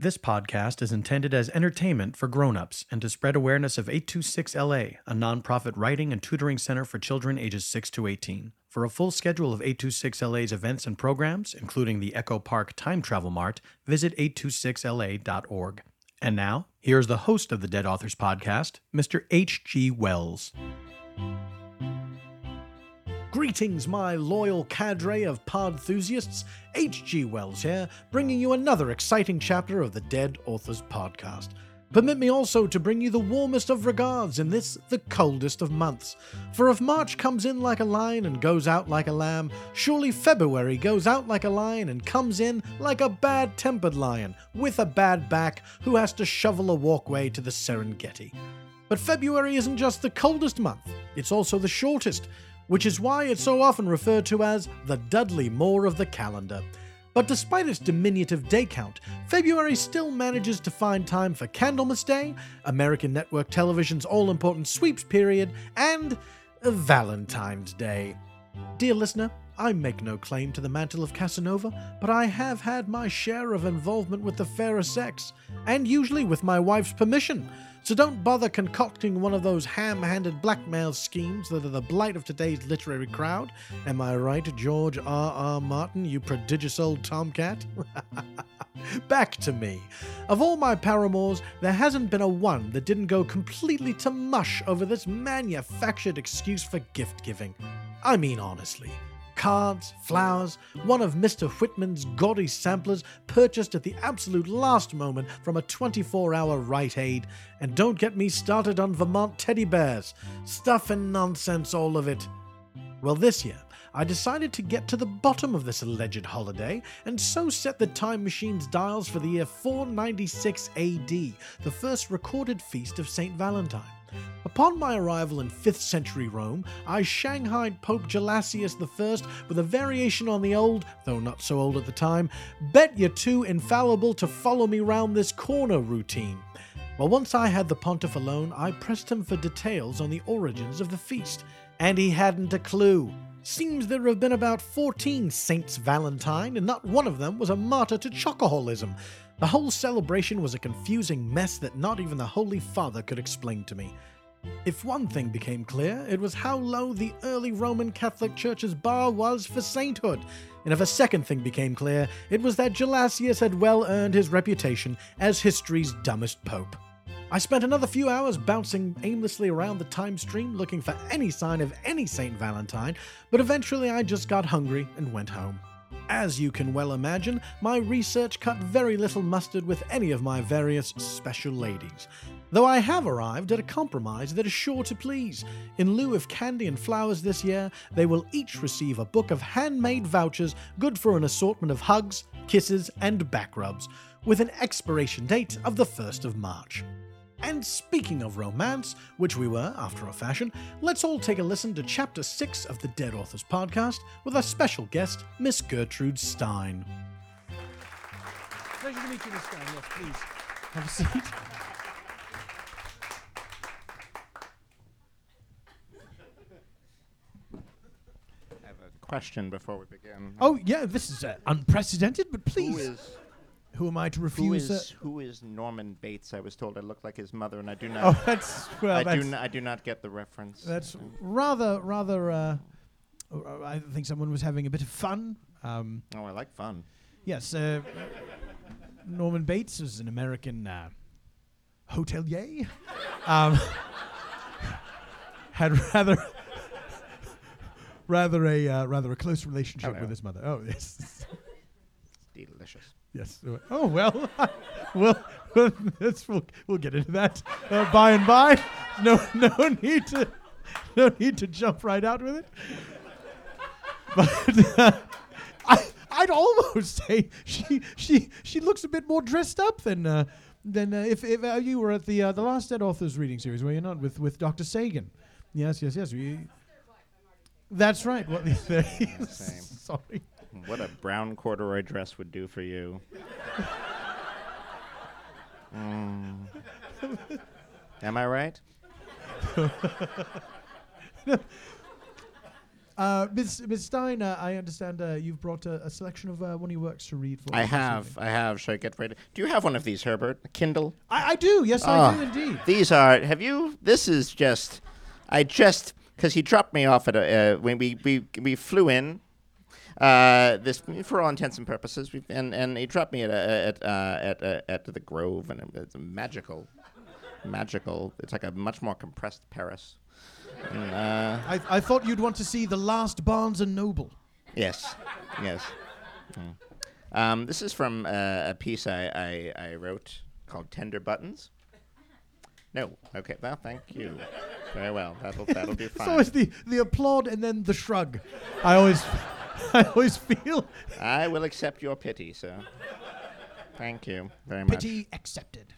This podcast is intended as entertainment for grown-ups and to spread awareness of 826LA, a nonprofit writing and tutoring center for children ages 6 to 18. For a full schedule of 826LA's events and programs, including the Echo Park Time Travel Mart, visit 826la.org. And now, here's the host of the Dead Authors Podcast, Mr. H.G. Wells. Greetings, my loyal cadre of pod enthusiasts. H.G. Wells here, bringing you another exciting chapter of the Dead Authors Podcast. Permit me also to bring you the warmest of regards in this, the coldest of months. For if March comes in like a lion and goes out like a lamb, surely February goes out like a lion and comes in like a bad tempered lion with a bad back who has to shovel a walkway to the Serengeti. But February isn't just the coldest month, it's also the shortest, which is why it's so often referred to as the Dudley Moore of the calendar. But despite its diminutive day count, February still manages to find time for Candlemas Day, American Network Television's all important sweeps period, and Valentine's Day. Dear listener, I make no claim to the mantle of Casanova, but I have had my share of involvement with the fairer sex, and usually with my wife's permission. So don't bother concocting one of those ham handed blackmail schemes that are the blight of today's literary crowd. Am I right, George R. R. Martin, you prodigious old tomcat? Back to me. Of all my paramours, there hasn't been a one that didn't go completely to mush over this manufactured excuse for gift giving. I mean, honestly cards, flowers, one of Mr. Whitman's gaudy samplers purchased at the absolute last moment from a 24 hour Rite Aid, and don't get me started on Vermont teddy bears. Stuff and nonsense, all of it. Well, this year, I decided to get to the bottom of this alleged holiday, and so set the time machine's dials for the year 496 AD, the first recorded feast of St. Valentine. Upon my arrival in 5th century Rome, I shanghaied Pope Gelasius I with a variation on the old, though not so old at the time, bet you're too infallible to follow me round this corner routine. Well, once I had the pontiff alone, I pressed him for details on the origins of the feast, and he hadn't a clue. Seems there have been about 14 Saints Valentine, and not one of them was a martyr to chocoholism. The whole celebration was a confusing mess that not even the Holy Father could explain to me. If one thing became clear, it was how low the early Roman Catholic Church's bar was for sainthood. And if a second thing became clear, it was that Gelasius had well earned his reputation as history's dumbest pope. I spent another few hours bouncing aimlessly around the time stream looking for any sign of any St. Valentine, but eventually I just got hungry and went home. As you can well imagine, my research cut very little mustard with any of my various special ladies. Though I have arrived at a compromise that is sure to please. In lieu of candy and flowers this year, they will each receive a book of handmade vouchers good for an assortment of hugs, kisses, and back rubs, with an expiration date of the 1st of March. And speaking of romance, which we were after a fashion, let's all take a listen to Chapter 6 of the Dead Authors podcast with our special guest, Miss Gertrude Stein. Pleasure to meet you, Miss Stein. Yes, please. Have a seat. I have a question before we begin. Oh yeah, this is uh, unprecedented, but please. Who am I to who refuse? is uh, who is Norman Bates? I was told I looked like his mother, and I do not. oh, that's well, I that's, do. Not, I do not get the reference. that's rather rather. Uh, uh, I think someone was having a bit of fun. Um, oh, I like fun. yes, uh, Norman Bates is an American uh, hotelier. Um, had rather. Rather a uh, rather a close relationship Hello. with his mother. Oh yes, Delicious. Yes. Oh well, well, well that's, we'll we'll get into that uh, by and by. No no need to no need to jump right out with it. But uh, I I'd almost say she she she looks a bit more dressed up than uh, than uh, if if uh, you were at the uh, the last Dead Authors reading series, were you not with with Dr. Sagan? Yes yes yes. We, that's right. What Same. Sorry. What a brown corduroy dress would do for you. Mm. Am I right? Uh, Ms. Ms. Stein, uh, I understand uh, you've brought a, a selection of uh, one of your works to read for I us this have, evening. I have. Should I get ready? Do you have one of these, Herbert? A Kindle? I, I do. Yes, I Ah, do indeed. These are. Have you? This is just. I just because he dropped me off at a uh, when we we we flew in. Uh, this for all intents and purposes, and and he dropped me at a, at uh, at uh, at the Grove, and it's a magical, magical. It's like a much more compressed Paris. And, uh, I, I thought you'd want to see the last Barnes and Noble. Yes, yes. Mm. Um, this is from uh, a piece I, I, I wrote called "Tender Buttons." No, okay. Well, thank you. Very well. That'll that'll be It's fine. always the, the applaud and then the shrug. I always, I always feel I will accept your pity, sir. Thank you very much. pity accepted.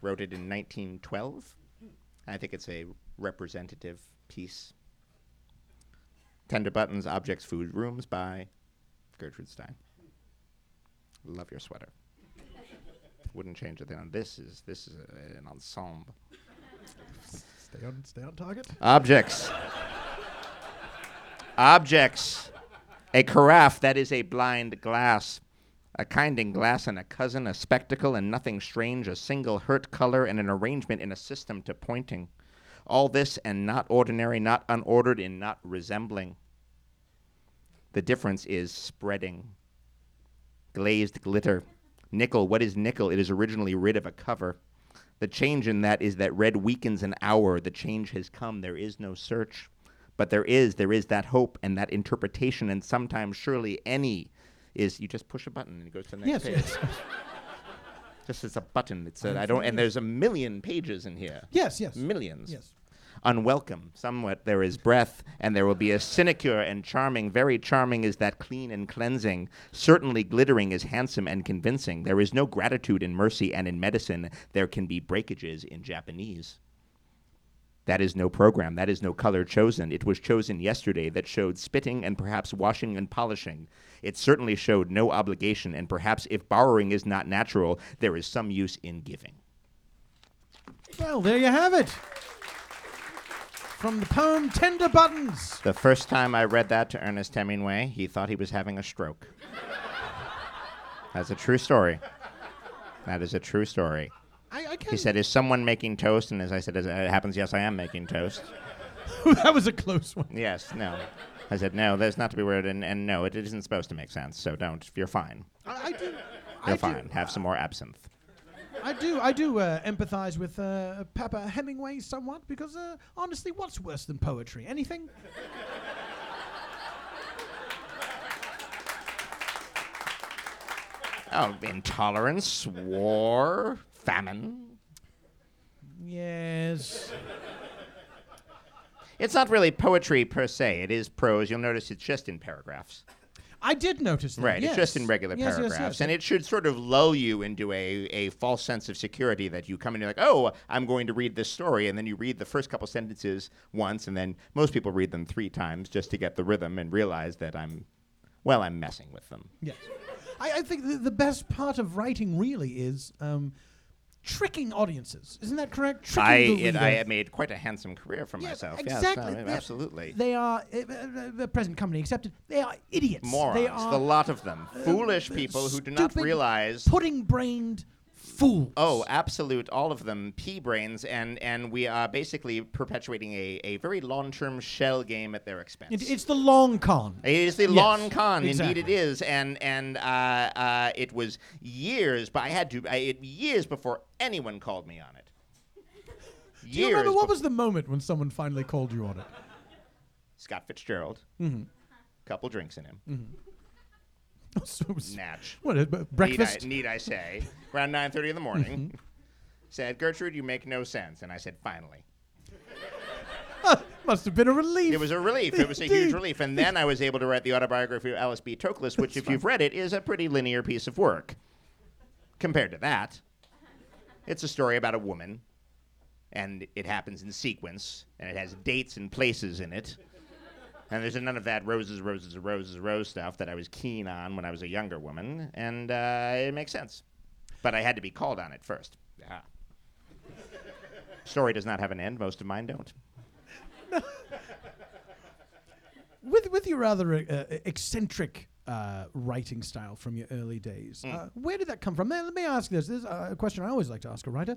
Wrote it in 1912. I think it's a representative piece. Tender Buttons, Objects, Food, Rooms by Gertrude Stein. Love your sweater. Wouldn't change a thing. on This is this is a, an ensemble. Stay on, stay on target. Objects. Objects. A carafe that is a blind glass. A kind in glass and a cousin, a spectacle and nothing strange, a single hurt color and an arrangement in a system to pointing. All this and not ordinary, not unordered, in not resembling. The difference is spreading. Glazed glitter. Nickel, what is nickel? It is originally rid of a cover. The change in that is that red weakens an hour. The change has come. There is no search. But there is, there is that hope and that interpretation, and sometimes surely any is you just push a button and it goes to the next Yes, page. yes, Just it's a button. It's a, I don't and there's a million pages in here. yes, yes. Millions. Yes. Unwelcome. Somewhat there is breath, and there will be a sinecure and charming. Very charming is that clean and cleansing. Certainly glittering is handsome and convincing. There is no gratitude in mercy and in medicine. There can be breakages in Japanese. That is no program. That is no color chosen. It was chosen yesterday that showed spitting and perhaps washing and polishing. It certainly showed no obligation, and perhaps if borrowing is not natural, there is some use in giving. Well, there you have it. From the poem Tender Buttons. The first time I read that to Ernest Hemingway, he thought he was having a stroke. That's a true story. That is a true story. I, I He said, Is someone making toast? And as I said, as it happens, yes, I am making toast. that was a close one. Yes, no. I said, No, that's not to be worried, and, and no, it isn't supposed to make sense, so don't. You're fine. I, I do. You're I fine. Do, Have some more absinthe. I do. I do uh, empathize with uh, Papa Hemingway somewhat because, uh, honestly, what's worse than poetry? Anything? Oh, intolerance, war, famine. Yes. It's not really poetry per se. It is prose. You'll notice it's just in paragraphs. I did notice that. Right, yes. it's just in regular Yes, paragraphs, yes. and it should sort of lull you into a, a false sense of security that you come in and you're like, oh, I'm going to read this story, and then you read the first couple sentences once, and then most people read them three times just to get the rhythm and realize that I'm, well, I'm messing with them. Yes. I, I think the, the best part of writing really is um, tricking audiences. Isn't that correct? Tricking I, it. I made quite a handsome career for Yes, myself. exactly. Yes, no, absolutely. They are uh, uh, the present company accepted. They are idiots. Morons, They are the lot of them, foolish uh, people who do not realize pudding-brained fools. Oh, absolute, all of them pea brains, and and we are basically perpetuating a, a very long term shell game at their expense. It- it's the long con. It is the Yes, long con, exactly. indeed it is, and and uh, uh, it was years, but I had to I, it, years before anyone called me on it. Years. Do you remember what was the moment when someone finally called you on it? Scott Fitzgerald? Mm-hmm. Couple drinks in him. Was- Natch. what, uh, b- Need breakfast? I, need I say? Around nine thirty in the morning. said Gertrude, you make no sense, and I said, finally. Must have been a relief. It was a relief. It was a huge relief. And then I was able to write the autobiography of Alice B. Toklas, which, if you've read it, is a pretty linear piece of work. Compared to that, it's a story about a woman, and it happens in sequence, and it has dates and places in it. And there's none of that roses, roses, roses, rose stuff that I was keen on when I was a younger woman, and uh, it makes sense. But I had to be called on it first. Yeah. Story does not have an end. Most of mine don't. with with your rather uh, eccentric uh, writing style from your early days, Hmm. uh, where did that come from? Let let me ask this. This is a question I always like to ask a writer.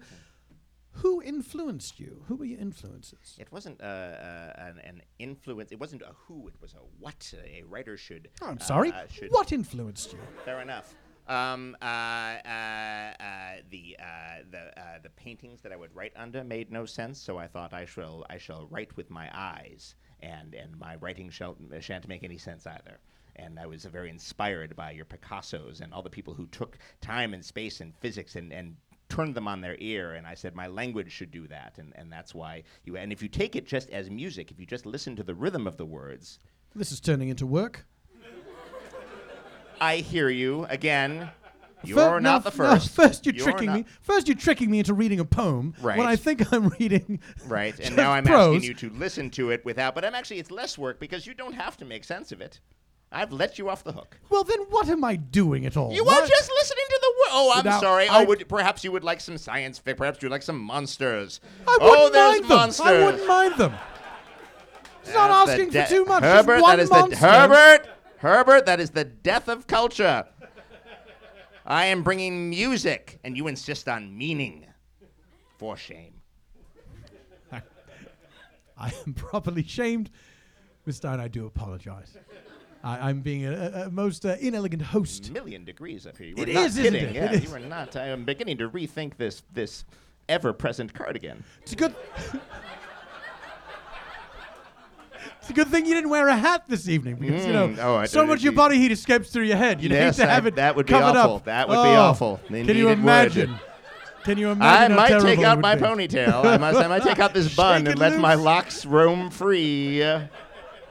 Who influenced you? Who were your influences? It wasn't uh, uh, an, an influence. It wasn't a who. It was a what. A writer should. Oh, I'm uh, sorry. uh, should what influenced you? Fair enough. Um, uh, uh, uh, the uh, the uh, the paintings that I would write under made no sense, so I thought I shall I shall write with my eyes, and and my writing shall, shan't make any sense either. And I was uh, very inspired by your Picassos and all the people who took time and space and physics and, and turned them on their ear. And I said my language should do that, and, and that's why you. And if you take it just as music, if you just listen to the rhythm of the words, This is turning into work. I hear you again. You're Fir- not the first. first, you're, You're tricking me. First, you're tricking me into reading a poem right. when I think I'm reading. Right, and now I'm prose. asking you to listen to it without. But I'm actually it's less work because you don't have to make sense of it. I've let you off the hook. Well, then what am I doing at all? You What? are just listening to the word. Oh, I'm Now, sorry. Oh, I- oh, would, perhaps you would like some science fiction. Perhaps you'd like some monsters. I oh, wouldn't there's mind them. monsters. I wouldn't mind them. It's not asking de- for too much. Herbert, just one that is monster. the Herbert. Herbert, that is the death of culture. I am bringing music, and you insist on meaning. For shame. I am properly shamed. Miss Stein, I do apologize. I, I'm being a, a, most uh, inelegant host. million degrees up here. You It is, isn't it? Yeah, It you is. were not. I am beginning to rethink this this ever-present cardigan. It's a good. it's a good thing you didn't wear a hat this evening because you know Mm, oh, so much your body heat escapes through your head. You'd Yes, hate to have I- it that would be awful. Up. That would be Oh, awful. Can you imagine? Can you imagine? I might take out my be? ponytail. I must. I might take out this bun Shake and let my locks roam free.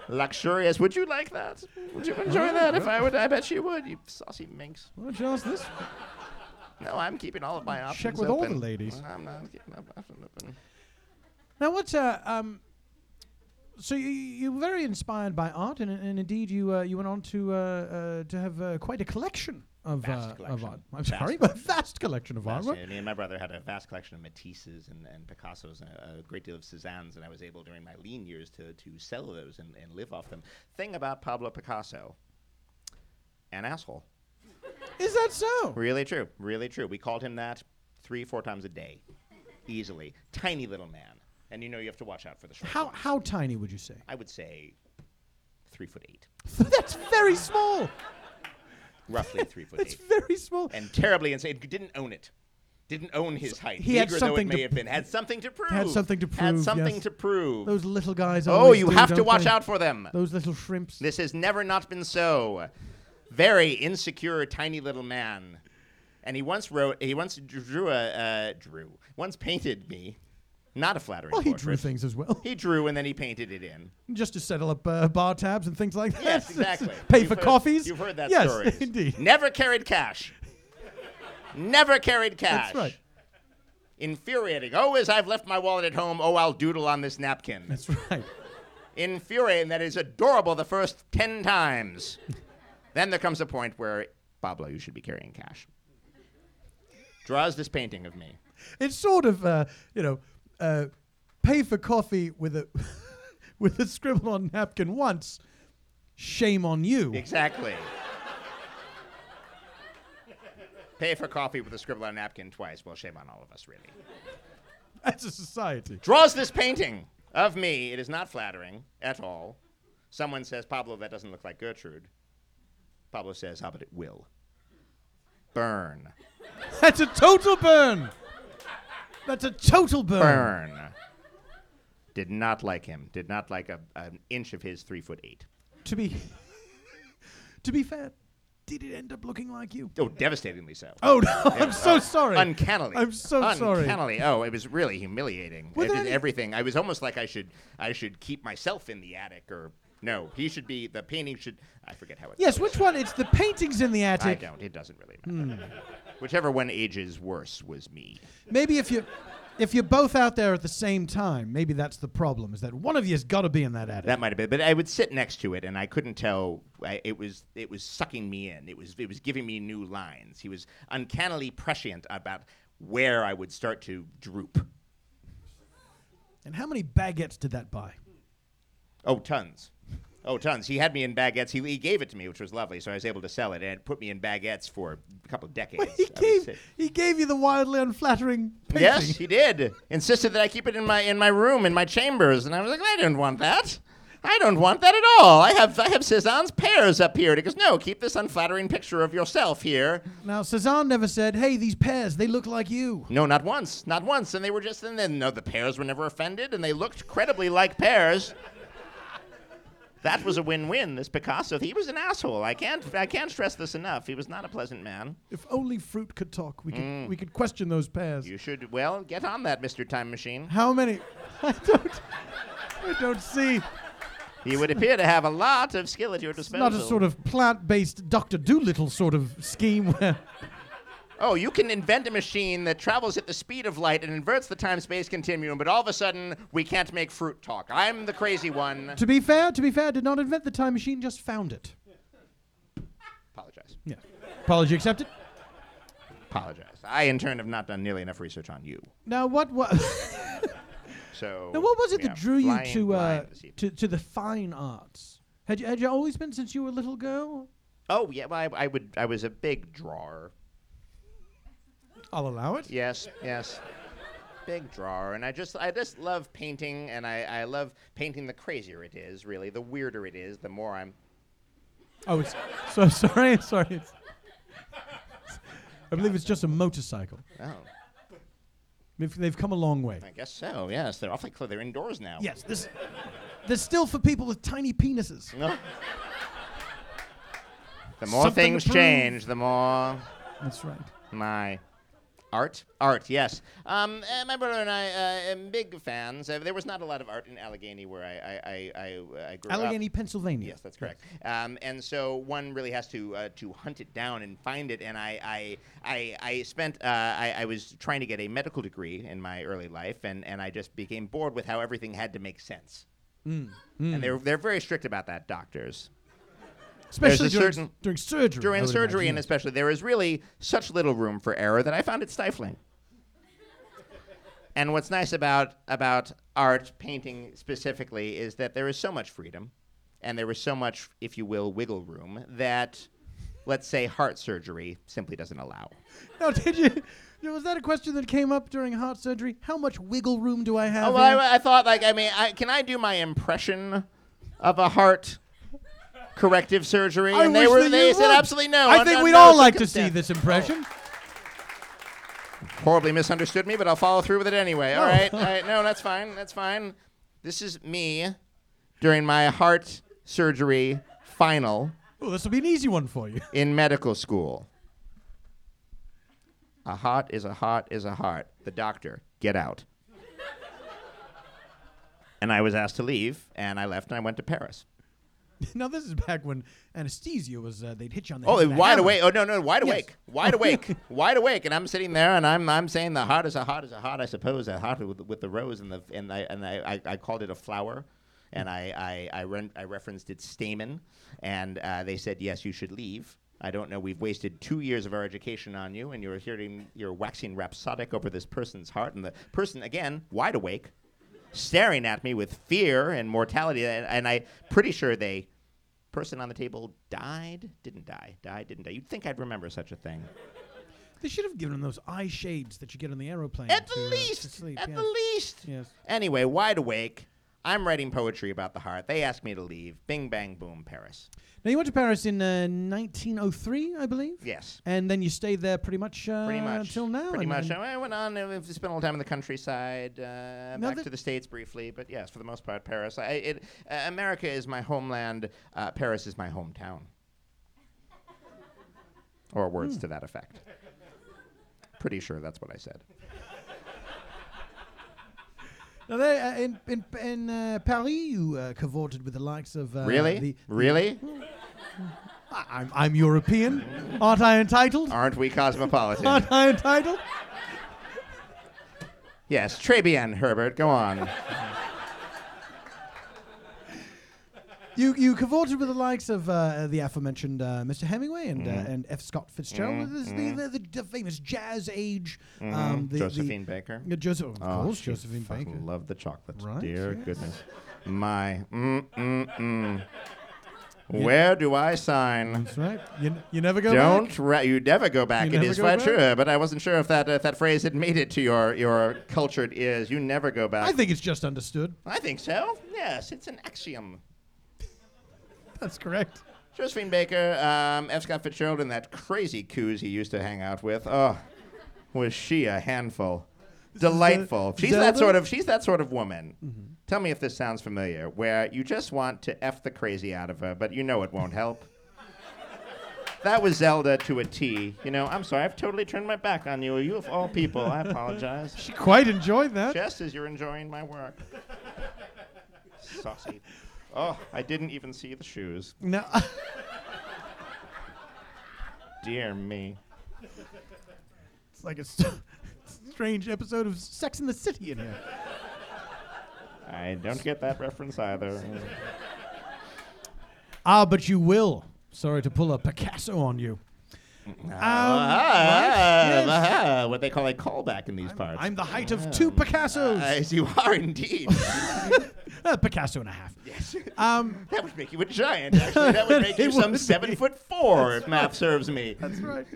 Luxurious. Would you like that? Would you enjoy that? If I would, I bet you would. You saucy minx. Don't you this? No, I'm keeping all of my options Check with all the ladies. I'm not keeping my options open. Now, what's uh, um, so you, you were very inspired by art, and, and indeed you uh, you went on to uh, uh, to have uh, quite a collection of Vast uh, of art. I'm Vast sorry, but vast collection of Vast- artwork. Me and my brother had a vast collection of Matisses and, and Picassos and a, a great deal of Cézannes, and I was able during my lean years to, to sell those and, and live off them. Thing about Pablo Picasso, an asshole. Is that so? Really true. Really true. We called him that three, four times a day, easily. Tiny little man. And you know you have to watch out for the short How ones. how tiny would you say? I would say three foot eight, That's very small. Roughly three foot It's eight, very small. and terribly insane. Didn't own it. Didn't own his height. he had Meager though it something may to have been, had something to prove. Had something to Had prove, something yes. to prove. Those little guys. oh, always you do, have to don't watch they? out for them. Those little shrimps. This has never not been so. Very insecure, tiny little man. And he once wrote, he once drew a, uh, drew, once painted me. Not a flattering well, he portrait. drew things as well, He drew and then he painted it in. just to settle up uh, bar tabs and things like that. Yes, exactly. Pay You've for heard- coffees. You've heard that yes, story. indeed. Never carried cash. Never carried cash. That's right. Infuriating. Oh, as I've left my wallet at home, oh, I'll doodle on this napkin. That's right. Infuriating. That is adorable the first 10 times. then there comes a point where, Pablo, you should be carrying cash. Draws this painting of me. It's sort of, uh, you know, uh, pay for coffee with a with a scribble on napkin once. Shame on you. Exactly. Pay for coffee with a scribble on a napkin twice. Well, shame on all of us, really. As a society. draws this painting of me. It is not flattering at all. Someone says, Pablo, that doesn't look like Gertrude. Pablo says, How about it will? Burn. That's a total burn. That's a total burn. Burn. Did not like him. Did not like a, an inch of his three foot eight. To be to be fair, did it end up looking like you? Oh, devastatingly so. Oh no, I'm so Oh, sorry. Uncannily. I'm so sorry. Uncannily. Oh, it was really humiliating. Were I there did any- everything. I was almost like I should I should keep myself in the attic or no, he should be the painting should I forget how it Yes, goes. which one? It's the paintings in the attic. I attic. don't. It doesn't really matter. Hmm. Whichever one ages worse was me. Maybe if you if you're both out there at the same time, maybe that's the problem. Is that one of you's got to be in that attic? That might have been, but I would sit next to it, and I couldn't tell. I, it was it was sucking me in. It was it was giving me new lines. He was uncannily prescient about where I would start to droop. and how many baguettes did that buy? Oh, tons. Oh, tons. He had me in baguettes. He, he gave it to me, which was lovely, so I was able to sell it, and it put me in baguettes for a couple of decades. he I gave he gave you the wildly unflattering painting. Yes, he did. Insisted that I keep it in my in my room, in my chambers, and I was like, I don't want that. I don't want that at all. I have I have Cezanne's pears up here. And he goes, No, keep this unflattering picture of yourself here. Now Cezanne never said, "Hey, these pears, they look like you." No, not once, not once. And they were just, and then no, the pears were never offended, and they looked credibly like pears. That was a win-win. This Picasso, he was an asshole. I can't, I can't stress this enough. He was not a pleasant man. If only fruit could talk, we could we could question those. Mm. You should, well, get on that, Mister Time Machine. How many? I don't. I don't see. He would appear to have a lot of skill at your disposal. Not a sort of plant-based Doctor Doolittle sort of scheme where. Oh, you can invent a machine that travels at the speed of light and inverts the time-space continuum, but all of a sudden we can't make fruit talk. I'm the crazy one. To be fair, to be fair, did not invent the time machine, just found it. Apologize. Yeah. Apology accepted. Apologize. I, in turn, have not done nearly enough research on you. Now what? What? So. now what was it yeah, that drew you to uh, blind this evening. to to the fine arts? Had you had you always been since you were a little girl? Oh yeah, well, I, I would. I was a big drawer. I'll allow it. Yes, yes. Big drawer, and I just, I just love painting, and I, I love painting. The crazier it is, really, the weirder it is, the more I'm. Oh, it's so sorry. Sorry. It's, I believe it's just a motorcycle. Oh, They've, they've come a long way. I guess so. Yes, they're awfully clear. They're indoors now. Yes, this. They're still for people with tiny penises. No. The more Something things change, the more That's right. my art. Art, yes. Um, uh, my brother and I uh, am big fans. Uh, there was not a lot of art in Allegheny where I I, I, I, I grew up. Allegheny, Pennsylvania. Yes, that's correct. Um, and so one really has to uh, to hunt it down and find it. And I I I, I spent uh, I, I was trying to get a medical degree in my early life, and, and I just became bored with how everything had to make sense. Mm. And they're they're very strict about that, doctors. Especially during, certain- during surgery. During surgery, imagine, and especially, there is really such little room for error that I found it stifling. And what's nice about about art, painting specifically, is that there is so much freedom, and there is so much, if you will, wiggle room that, let's say, heart surgery simply doesn't allow. Now, did you? Was that a question that came up during heart surgery? How much wiggle room do I have? Oh, well. I, I thought, like, I mean, I, can I do my impression of a heart corrective surgery? I and they wish were that they you said would. absolutely no. I un- think we'd no all like to see circumstance. this impression. horribly misunderstood me, but I'll follow through with it anyway. All right, all right. No, that's fine. That's fine. This is me during my heart surgery final Oh, this will be an easy one for you. in medical school. A heart is a heart is a heart. The doctor, get out. and I was asked to leave, and I left, and I went to Paris. now, this is back when anesthesia was. Uh, they'd hit you on the Oh, head wide awake! Oh no, no, wide Yes. awake, wide awake, wide awake, and I'm sitting there, and I'm I'm saying the heart is a heart is a heart. I suppose a heart with, with the rose and the and I and I, I, I called it a flower, and I I I, ren- I referenced its stamen, and uh, they said yes, you should leave. I don't know. We've wasted two years of our education on you, and you're hearing you're waxing rhapsodic over this person's heart, and the person again wide awake, staring at me with fear and mortality, and, and I pretty sure they person on the table died, didn't die, died, didn't die. You'd think I'd remember such a thing. They should have given him those eye shades that you get on the aeroplane. At to, the uh, to least, sleep, at the least. Yes. Anyway, wide awake. I'm writing poetry about the heart. They asked me to leave. Bing, bang, boom, Paris. Now you went to Paris in uh, 1903, I believe. Yes. And then you stayed there pretty much. Uh, Pretty much. Until now. Pretty and- much. and- I went on. uh, Spent a little time in the countryside. Uh, back to the states briefly, but yes, for the most part, Paris. I, it, uh, America is my homeland. Uh, Paris is my hometown. Or words Hmm. to that effect. Pretty sure that's what I said. Now there, uh, in in in uh, Paris, you uh, cavorted with the likes of. Uh, really? The, really? I, I'm I'm European, aren't I entitled? Aren't we cosmopolitan? Aren't I entitled? yes, très bien, Herbert. Go on. You you cavorted with the likes of uh, the aforementioned uh, Mr. Hemingway and Mm-hmm. uh, and F. Scott Fitzgerald. Is the, the, the, famous jazz age. Um, the, Mm-hmm. Josephine the, Baker. Joseph, of Oh, course, Josephine Baker. Loved the chocolates. Right, Dear yes. goodness. My mm mm mm. Where do I sign? That's right. You, n- you never go back. Don't ra- you never go back. You it is quite back? true, but I wasn't sure if that if that phrase had made it to your your cultured ears. You never go back. I think it's just understood. I think so. Yes, it's an axiom. That's correct. Josephine Baker, um, F. Scott Fitzgerald, and that crazy coos he used to hang out with. Oh, was she a handful? Delightful. She's that sort of. She's that sort of woman. Tell me if this sounds familiar. Where you just want to f the crazy out of her, but you know it won't help. That was Zelda to a T. You know, I'm sorry, I've totally turned my back on you. You of all people, I apologize. She quite enjoyed that. Just as you're enjoying my work. Saucy. Oh, I didn't even see the shoes. No, Dear me. it's like a st- strange episode of Sex in the City in here. I don't get that reference either. Ah, but you will. Sorry to pull a Picasso on you. Um, Ah, right, yes. ah, what they call a callback in these parts. I'm the height of two Picassos. As you are indeed. Uh, Picasso and a half. yes. Um, That would make you a giant. Actually, that would make you some seven foot four, if math serves me. That's right.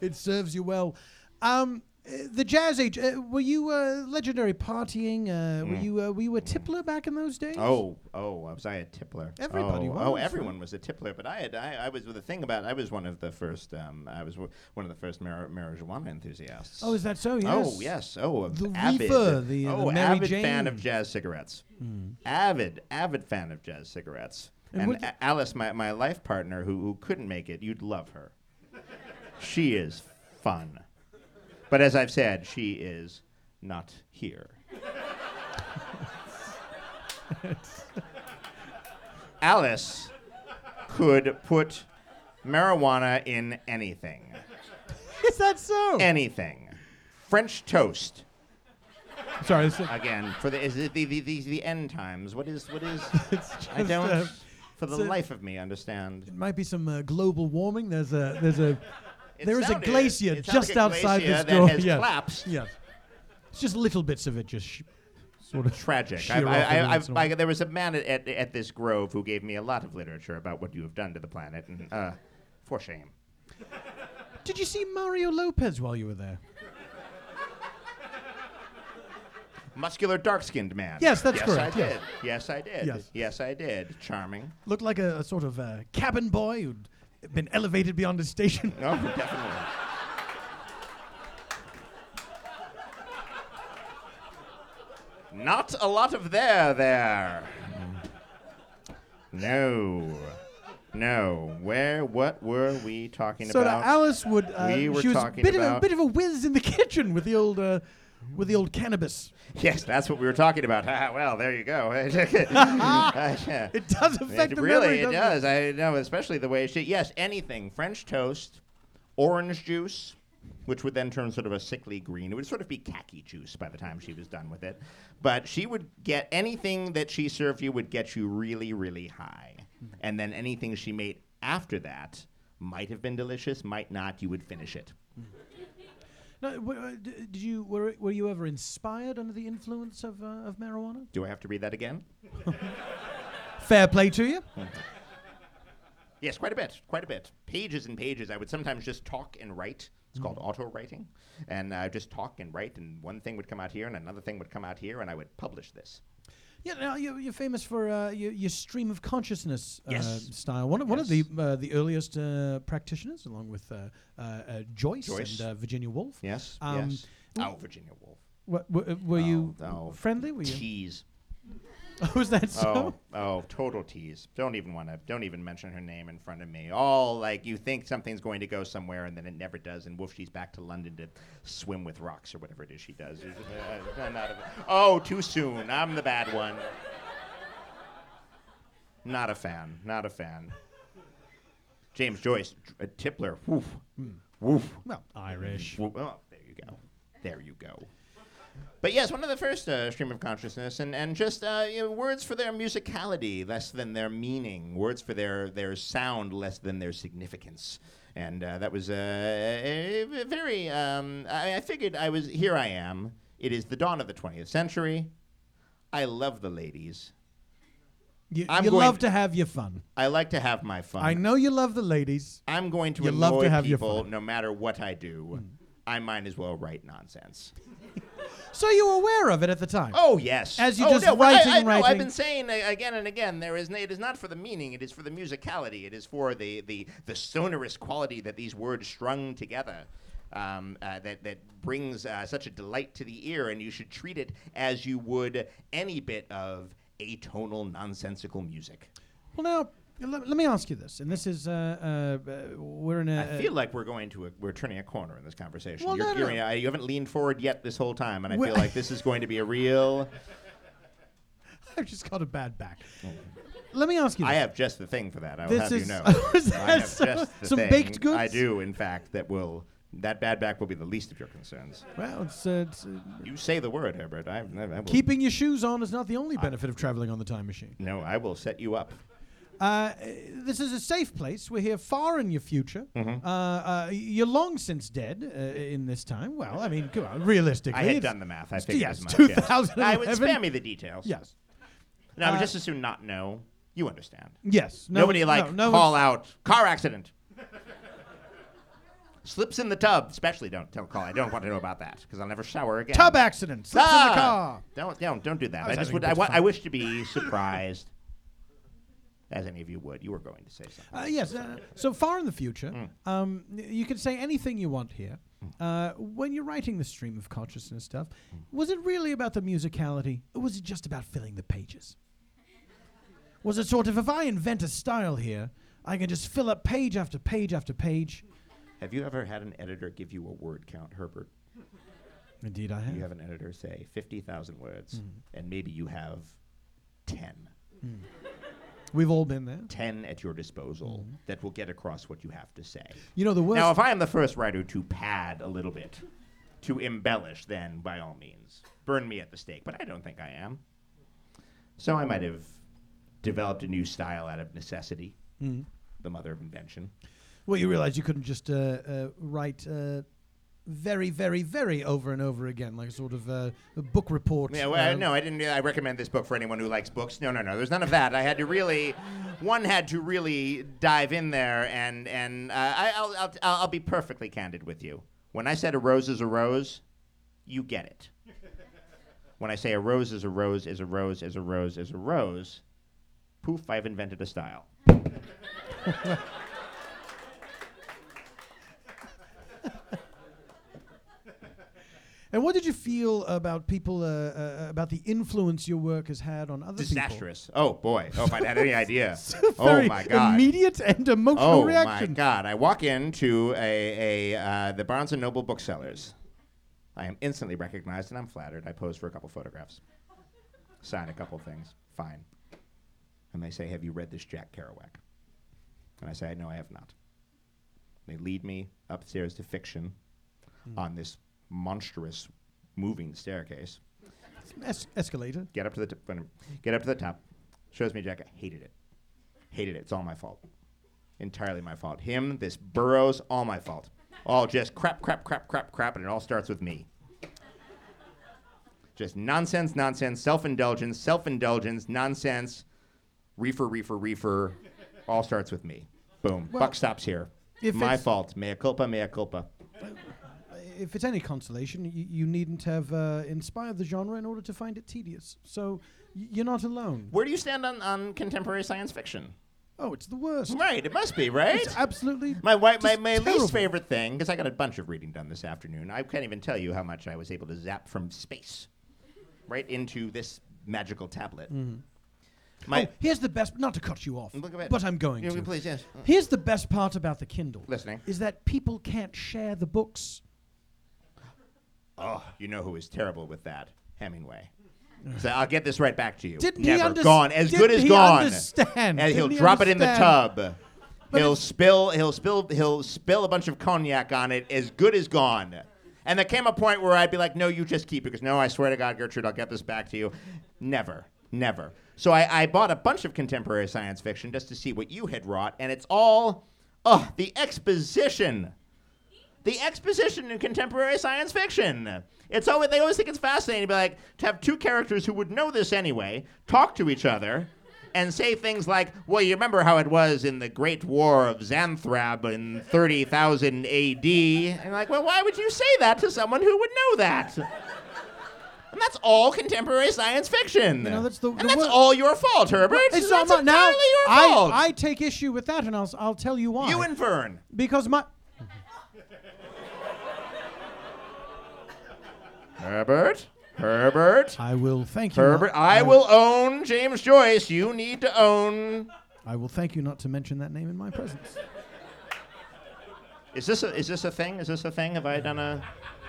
It serves you well. Um, the jazz age. Uh, were you uh, legendary partying? Uh, Were you uh, were you a tippler back in those days? Mm. Oh, oh, was I a tippler? Everybody oh, was, Oh, everyone was a tippler, but I had, I, I was the thing about I was one of the first, um, I was w- one of the first mar- marijuana enthusiasts. Oh, is that so? Yes. Oh yes. Oh, a The avid. reefer, the, oh, the Mary avid fan Jane. Hmm. of jazz cigarettes. Avid, avid fan of jazz cigarettes. And And, A- Alice, my, my life partner, who, who couldn't make it, you'd love her. she is fun, but as I've said, she is not here. Alice could put marijuana in anything. Is that so? Anything. French toast. Sorry. It's, Again, for the is it the, the, the, the end times. What is what is it's I don't uh, for the life of me understand. it might be some uh, global warming. There's a there's a There is a glacier just like outside glacier this door. yeah. collapsed. Yeah. It's just little bits of it just sh- sort of Tragic. I, I, I, once in a I, there was a man at, at, at this grove who gave me a lot of literature about what you have done to the planet, and uh, for shame. Did you see Mario Lopez while you were there? Muscular, dark-skinned man. Yes, that's yes, correct, I yes. did. Yes, I did. Yes. yes, I did. Charming. Looked like a, a sort of uh, cabin boy who'd been elevated beyond his station. No, definitely. Not a lot of there there. No. No. Where what were we talking so about? that Alice would uh, We were she was a talking bit of a bit of a whiz in the kitchen with the old uh, with the old cannabis. yes, that's what we were talking about. Ah, well, there you go. It does affect It the really, memory. it doesn't does. I know, especially the way she. Yes, anything. French toast, orange juice, which would then turn sort of a sickly green. It would sort of be khaki juice by the time she was done with it. But she would get anything that she served you would get you really, really high, and then anything she made after that might have been delicious, might not. You would finish it. No, w- uh, did you were were you ever inspired under the influence of uh, of marijuana? Do I have to read that again? Fair play to you. Yes, quite a bit, quite a bit. Pages and pages. I would sometimes just talk and write. It's called auto writing, and I just talk and write, and one thing would come out here, and another thing would come out here, and I would publish this. Yeah, now you're, you're famous for uh, your, your stream of consciousness uh, Yes. style. One, of one of the Yes. uh, the earliest uh, practitioners, along with uh, uh, uh, Joyce, Joyce. and uh, Virginia Woolf. Yes, Um, yes. w- Oh, Virginia Woolf. Were, were you Oh, oh. friendly? Were you? Tease. Was that so? Oh, oh, total tease. Don't even want to. Don't even mention her name in front of me. All like you think something's going to go somewhere, and then it never does. And woof, she's back to London to swim with rocks or whatever it is she does. Uh, uh, oh, too soon. I'm the bad one. Not a fan. Not a fan. James Joyce, a Tippler. Woof. Woof. Well, Irish. Woof. Oh, there you go. There you go. But yes, one of the first uh, stream of consciousness, and and just uh, you know, words for their musicality less than their meaning, words for their their sound less than their significance, and uh, that was uh, a, a very. Um, I, I figured I was here. I am. It is the dawn of the 20th century. I love the ladies. You, you love to have your fun. I like to have my fun. I know you love the ladies. I'm going to You annoy love to have people no matter what I do. I might as well write nonsense. So you were aware of it at the time. Oh yes. As you oh, just no, writing, I, I, know, I've been saying again and again. There is. It is not for the meaning. It is for the musicality. It is for the the the sonorous quality that these words strung together. Um, uh, that that brings uh, such a delight to the ear, and you should treat it as you would any bit of atonal, nonsensical music. Well, now let, let me ask you this, and this is uh, uh, we're in a. I feel like we're going to a, we're turning a corner in this conversation. Well, You're no, no. uh, you haven't leaned forward yet this whole time, and I Well- feel like this is going to be a real. I've just got a bad back. Let me ask you. I have just the thing for that. I will have you know. is I have so- just the some thing. baked goods? I do, in fact, that will that bad back will be the least of your concerns. Well, it's, uh, it's, uh, You say the word, Herbert. I, I, I keeping your shoes on is not the only benefit of traveling on the time machine. No, I will set you up. Uh, this is a safe place. We're here far in your future. Mm-hmm. Uh, uh, you're long since dead uh, in this time. Well, I mean, come on, realistically. I had done the math. I figured yes, as much. yes. 2011. I would spare me the details. Yes. No, I would Uh, just as soon not know. You understand. Yes. No, Nobody like no call one's- out car accident. Slips in the tub. Especially don't tell call. I don't want to know about that because I'll never shower again. Tub accident. Slips in the Ah! car. Don't don't don't do that. I I just would. I, wa- I wish to be surprised, as any of you would. You were going to say something. Uh, yes. Uh, so far in the future, Mm. um, you can say anything you want here. Uh, when you're writing the stream of consciousness stuff, Mm. was it really about the musicality, or was it just about filling the pages? Was it sort of if I invent a style here, I can just fill up page after page after page? Have you ever had an editor give you a word count, Herbert? Indeed, I have. You have an editor say fifty thousand words, and maybe you have ten. We've all been there. 10 at your disposal that will get across what you have to say. You know the worst. Now, if I am the first writer to pad a little bit, to embellish, then by all means, burn me at the stake. But I don't think I am. So I might have developed a new style out of necessity, Mhm. the mother of invention. Well, you realize you couldn't just uh, uh, write uh, very, very, very over and over again, like a sort of uh, a book report. Yeah, well, um, no, I didn't. I recommend this book for anyone who likes books. No, no, no. There's none of that. I had to really, one had to really dive in there, and and uh, I, I'll, I'll I'll be perfectly candid with you. When I said a rose is a rose, you get it. When I say a rose is a rose is a rose is a rose is a rose, poof! I've invented a style. And what did you feel about people, uh, uh, about the influence your work has had on other Disastrous. Oh boy. Oh, if I'd had any idea. oh my god. Immediate and emotional Oh reaction. Oh, my God! I walk into a, a uh, the Barnes and Noble booksellers. I am instantly recognized, and I'm flattered. I pose for a couple photographs, sign a couple things. Fine. And they say, "Have you read this Jack Kerouac?" And I say, "No, I have not." They lead me upstairs to fiction on this monstrous moving staircase. Es- escalator. Get up to the t- get up to the top. Shows me Jack. I hated it. Hated it. It's all my fault. Entirely my fault. Him, this Burroughs, all my fault. All just crap, crap, crap, crap, crap, and it all starts with me. Just nonsense, nonsense, self-indulgence, self-indulgence, nonsense, reefer, reefer, reefer. All starts with me. Boom. Well, Buck stops here. My fault. Mea culpa, mea culpa. If it's any consolation, you, you needn't have uh, inspired the genre in order to find it tedious. So y- you're not alone. Where do you stand on, on contemporary science fiction? Oh, it's the worst. Right, it must be, right? It's absolutely My my, my terrible. least favorite thing, because I got a bunch of reading done this afternoon. I can't even tell you how much I was able to zap from space right into this magical tablet. My oh, here's the best. Not to cut you off, Look at it. but I'm going Yeah, to. please, yes. Here's the best part about the Kindle. Listening. Is that people can't share the books. Oh, you know who is terrible with that? Hemingway. So I'll get this right back to you. Didn't he Never gone. As good as he gone. understand? And he'll Didn't he drop it in the understand? tub. But he'll spill. He'll spill. He'll spill a bunch of cognac on it. As good as gone. And there came a point where I'd be like, "No, you just keep it," because no, I swear to God, Gertrude, I'll get this back to you. Never, never. So I, I bought a bunch of contemporary science fiction just to see what you had wrought, and it's all, oh, the exposition the exposition in contemporary science fiction. It's always they always think it's fascinating to be like to have two characters who would know this anyway talk to each other, and say things like, "Well, you remember how it was in the Great War of Xanthrab in 30,000 A.D." And like, well, why would you say that to someone who would know that? And that's all contemporary science fiction. You know, that's the- and the that's wor- all your fault, Herbert. It's that's not my- now. entirely your fault. I, I take issue with that, and I'll, I'll tell you why. you and Verne. because my Herbert. Herbert. I will thank you. Herbert, not- I will own James Joyce. You need to own. I will thank you not to mention that name in my presence. Is this a, is this a thing? Is this a thing? Have I done a?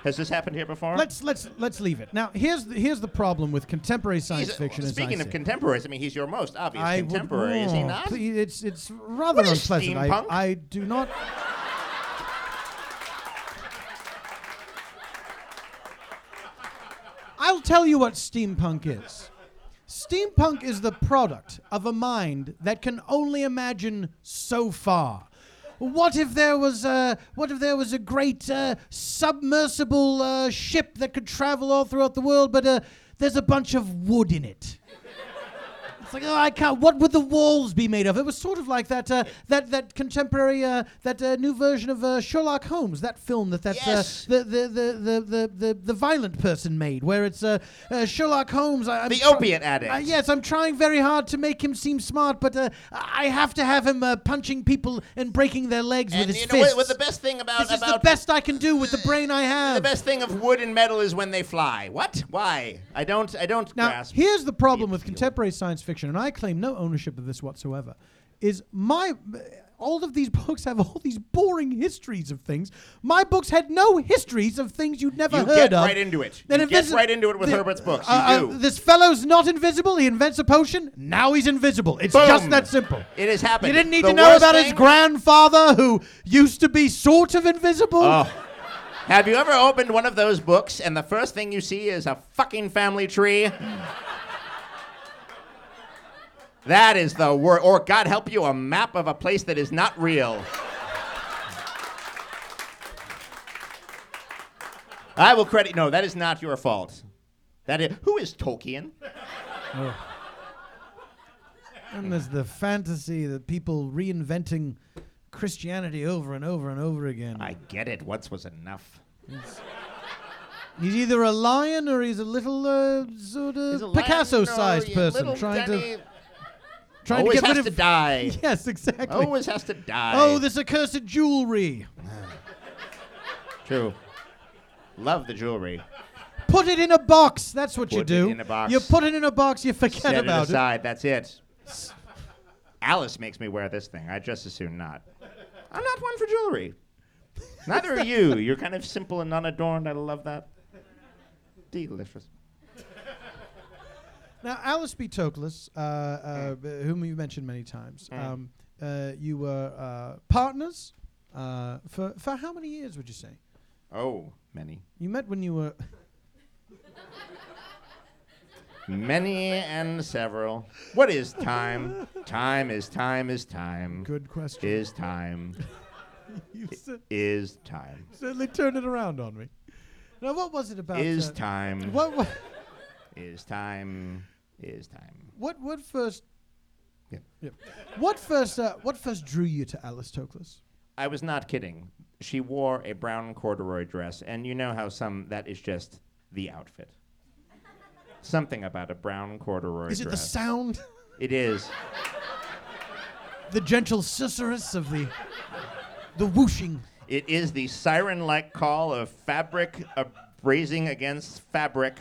Has this happened here before? Let's let's let's leave it. Now here's the, here's the problem with contemporary science He's- fiction. as I Speaking of say. contemporaries, I mean, he's your most obvious I would- contemporary, is he oh, not? please, it's it's rather What is unpleasant. I. I do not. I'll tell you what steampunk is. Steampunk is the product of a mind that can only imagine so far. What if there was a what if there was a great uh, submersible uh, ship that could travel all throughout the world, but uh, there's a bunch of wood in it? It's like, oh, I can't. What would the walls be made of? It was sort of like that, uh, that that contemporary, uh, that uh, new version of uh, Sherlock Holmes, that film that that Yes. uh, the, the, the, the, the, the the violent person made, where it's uh, uh, Sherlock Holmes. I, The try- opiate addict. Yes, I'm trying very hard to make him seem smart, but uh, I have to have him uh, punching people and breaking their legs and with his you know fists. what, the best thing about this is the best I can do with the brain I have. the best thing of wood and metal is when they fly. What? Why? I don't. I don't Now, grasp. here's the problem with contemporary science fiction, and I claim no ownership of this whatsoever. Is my all of these books have all these boring histories of things. My books had no histories of things you'd never You heard get of. right into it. And You if get right into it with the- Herbert's books. You uh, uh, do. this fellow's not invisible. He invents a potion. Now he's invisible. It's Boom. just that simple. It has happened. You didn't need The to know about his grandfather who used to be sort of invisible. Oh. Have you ever opened one of those books and the first thing you see is a fucking family tree? That is the word. Or, God help you, a map of a place that is not real. I will credit. No, that is not your fault. That is. Who is Tolkien? And there's the fantasy that people reinventing Christianity over and over and over again. I get it. Once was enough. He's either a lion or he's a little uh, sort of Picasso-sized person trying tiny- to trying always to get has rid to die. Yes, exactly. Always has to die. oh, this accursed jewelry. True. Love the jewelry. Put it in a box. That's what you Put it do. in a box. You put it in a box. You forget Set it about it. aside. That's it. Alice makes me wear this thing. I'd just as soon not. I'm not one for jewelry. Neither are you. You're kind of simple and unadorned. I love that. Delicious. Now, Alice B. Toklas, uh, uh, b- whom you mentioned many times, Mm. um, uh, you were uh, partners uh, for for how many years would you say? Oh, many. You met when you were. Many and several. What is time? time is time is time. Good question. Is time. Is time. certainly turned it around on me. Now, what was it about? Is time. What, what Is time. Is time. what what first? Yeah. Yep. What first? Uh, what first drew you to Alice Toklas? I was not kidding. She wore a brown corduroy dress, and you know how some that is just the outfit. Something about a brown corduroy dress. Is it the sound, it is. the gentle susurrus of the, the whooshing? It is the siren-like call of fabric abrasing against fabric.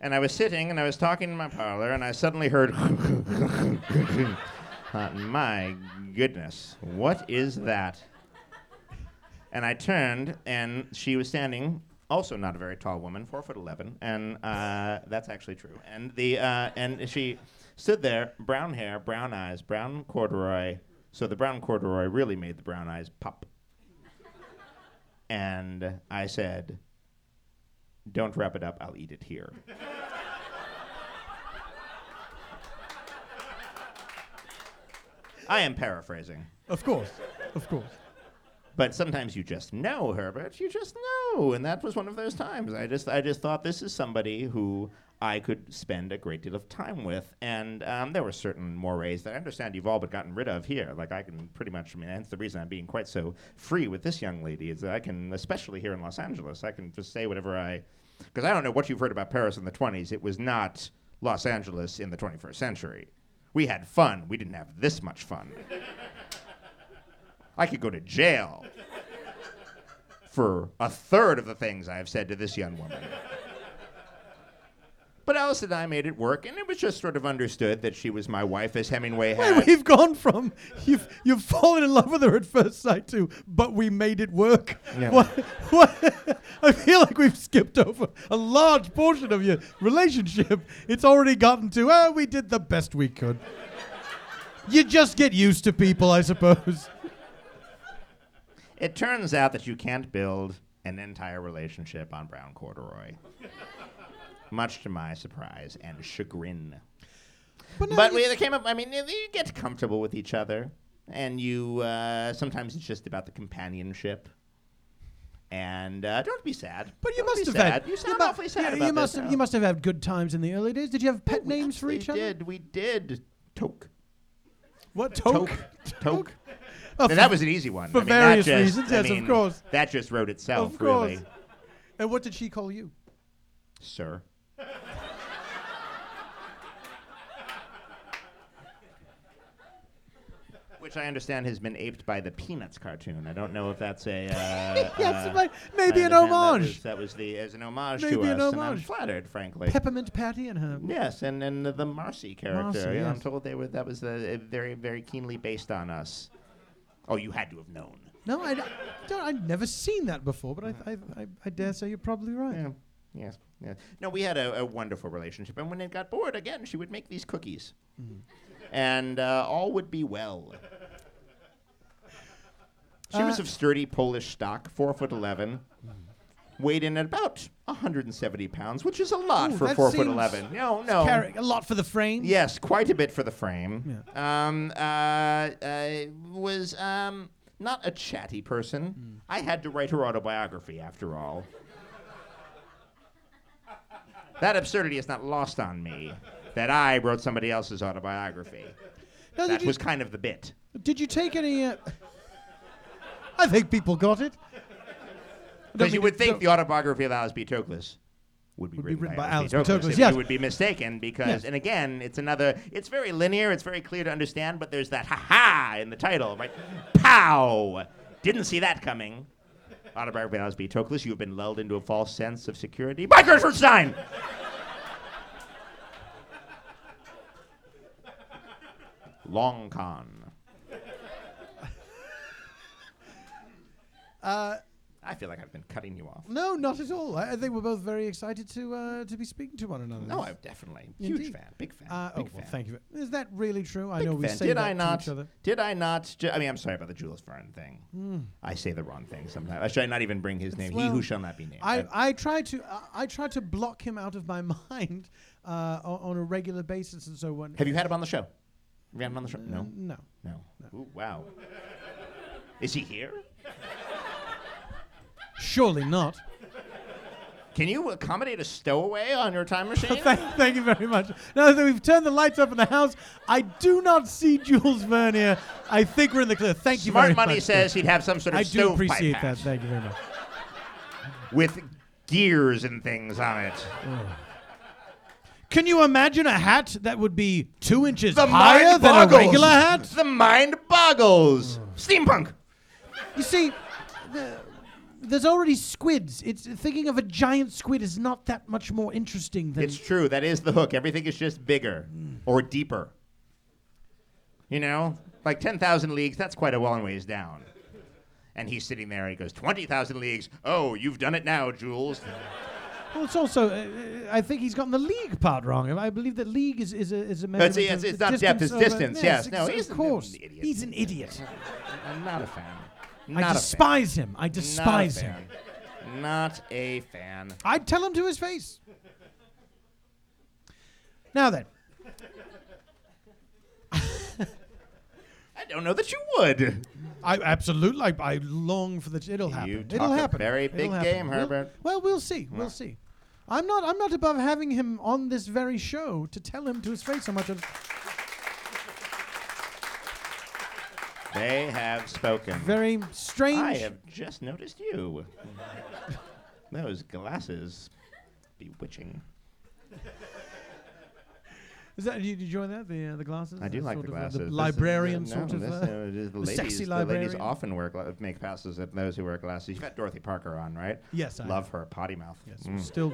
And I was sitting and I was talking in my parlor, and I suddenly heard. Thought, my goodness, what is that? And I turned, and she was standing, also not a very tall woman, four foot eleven, and uh, that's actually true. And the uh, and she stood there, brown hair, brown eyes, brown corduroy. So the brown corduroy really made the brown eyes pop. And I said, "Don't wrap it up. I'll eat it here." I am paraphrasing. Of course, of course. But sometimes you just know, Herbert. You just know, and that was one of those times. I just, I just thought this is somebody who I could spend a great deal of time with. And um, there were certain mores that I understand you've all but gotten rid of here. Like I can pretty much, I mean, that's the reason I'm being quite so free with this young lady is that I can, especially here in Los Angeles, I can just say whatever I, because I don't know what you've heard about Paris in the 20s. It was not Los Angeles in the 21st century. We had fun. We didn't have this much fun. I could go to jail for a third of the things I have said to this young woman. But Alice and I made it work, and it was just sort of understood that she was my wife, as Hemingway had. Wait, we've gone from you've you've fallen in love with her at first sight to, but we made it work. Yeah. What, what, I feel like we've skipped over a large portion of your relationship. It's already gotten to, oh, we did the best we could. You just get used to people, I suppose. It turns out that you can't build an entire relationship on brown corduroy. Much to my surprise and chagrin. But, no, But we came up. I mean, you, you get comfortable with each other, and you uh, sometimes it's just about the companionship. And uh, don't be sad. but you Don't must have sad. had You sound mu- awfully sad yeah, about you must this have you must have had good times in the early days. Did you have pet we names for each absolutely other? Did we did Toke What Toke toke? Toke? Oh, Now, that was an easy one. for I mean, that various just- reasons, I yes, of course. That just wrote itself, really, And what did she call you? sir. Which I understand has been aped by the Peanuts cartoon. I don't know if that's a. Uh, Yes, uh, maybe an understand That homage. was, that was the as an homage Maybe to an us, and I'm homage. flattered, frankly. Peppermint Patty and her. Yes, and and the Marcy character. Marcy, know, I'm told they were that was uh, very very keenly based on us. Oh, you had to have known. No, I, I don't. I'd never seen that before, but I, I, I, I dare say you're probably right. Yeah. Yes. Yeah. No, we had a, a wonderful relationship, and when it got bored again, she would make these cookies, and uh, all would be well. She was Uh, of sturdy Polish stock, four foot eleven, weighed in at about 170 pounds, which is a lot Ooh, for four foot eleven. No, no. Carry a lot for the frame. Yes, quite a bit for the frame. Um, uh, uh, was um, not a chatty person. I had to write her autobiography, after all. That absurdity is not lost on me. That I wrote somebody else's autobiography. Now, That you, was kind of the bit. did you take any? Uh, I think people got it. Because you would think the autobiography of Alice B. Toklas would be, Would be written, written by, by Alice. B. Toklas. Toklas, yes. You would be mistaken because, Yes. and again, it's another. It's very linear. It's very clear to understand, but there's that ha ha in the title, right? Pow! Didn't see that coming. Autobiography of Alice B. Toklas. You have been lulled into a false sense of security by Gertrude Stein. Long con. Uh, I feel like I've been cutting you off. no, not at all. I, I think we're both very excited to uh, to be speaking to one another. No, I definitely huge Indeed. fan, big fan, Uh, oh, big well, fan. thank you. Is that really true? I Big know we fan. say did that I to not? each other. Did I not? Ju- I mean, I'm sorry about the Jules Verne thing. I say the wrong thing sometimes. I should I not even bring his name. he well, who shall not be named. I, I- try to I, I try to block him out of my mind uh, on, on a regular basis, and so when have you had him on the show? Have you had him on the show? No, no, no. Ooh, wow. Is he here? Surely not. Can you accommodate a stowaway on your time machine? thank, thank you very much. Now that we've turned the lights up in the house, I do not see Jules Verne here. I think we're in the clear. Thank you very much. Smart money says he'd have some sort of I do appreciate hat that. Thank you very much. with gears and things on it. Can you imagine a hat that would be two inches The higher than boggles. a regular hat? The mind boggles. Steampunk. You see, the, there's already squids. It's thinking of a giant squid is not that much more interesting than It's true. That is the hook. Everything is just bigger or deeper. You know, like 10,000 leagues, that's quite a long ways down. And he's sitting there and he goes, 20,000 leagues. Oh, you've done it now, Jules. Well, it's also. Uh, I think he's gotten the league part wrong. I believe that league is is a is a measurement. it's- of it's not depth, it's distance, yes. No, he's of an- course. an idiot. He's an idiot. I'm not a fan. I Not a despise him. I Not a despise him. fan. Not a fan. I'd tell him to his face. Now then, I don't know that you would. I absolutely. I, I long for the. It'll happen. You it'll talk a happen. very It'll big happen. game, We'll- Herbert. Well, we'll see. We'll see. I'm not. I'm not above having him on this very show to tell him to his face how much. I They have spoken. very strange. I have just noticed you. Those glasses, bewitching. Is that? Did you join that? The uh, the glasses. I do Uh, like sort the uh, glasses. This is- librarian no, sort of. this, uh, uh, the, the ladies, sexy the ladies often wear gla- make passes at those who wear glasses. You've got Dorothy Parker on, right? yes, I Love her potty mouth. Yes, Mm. we're still,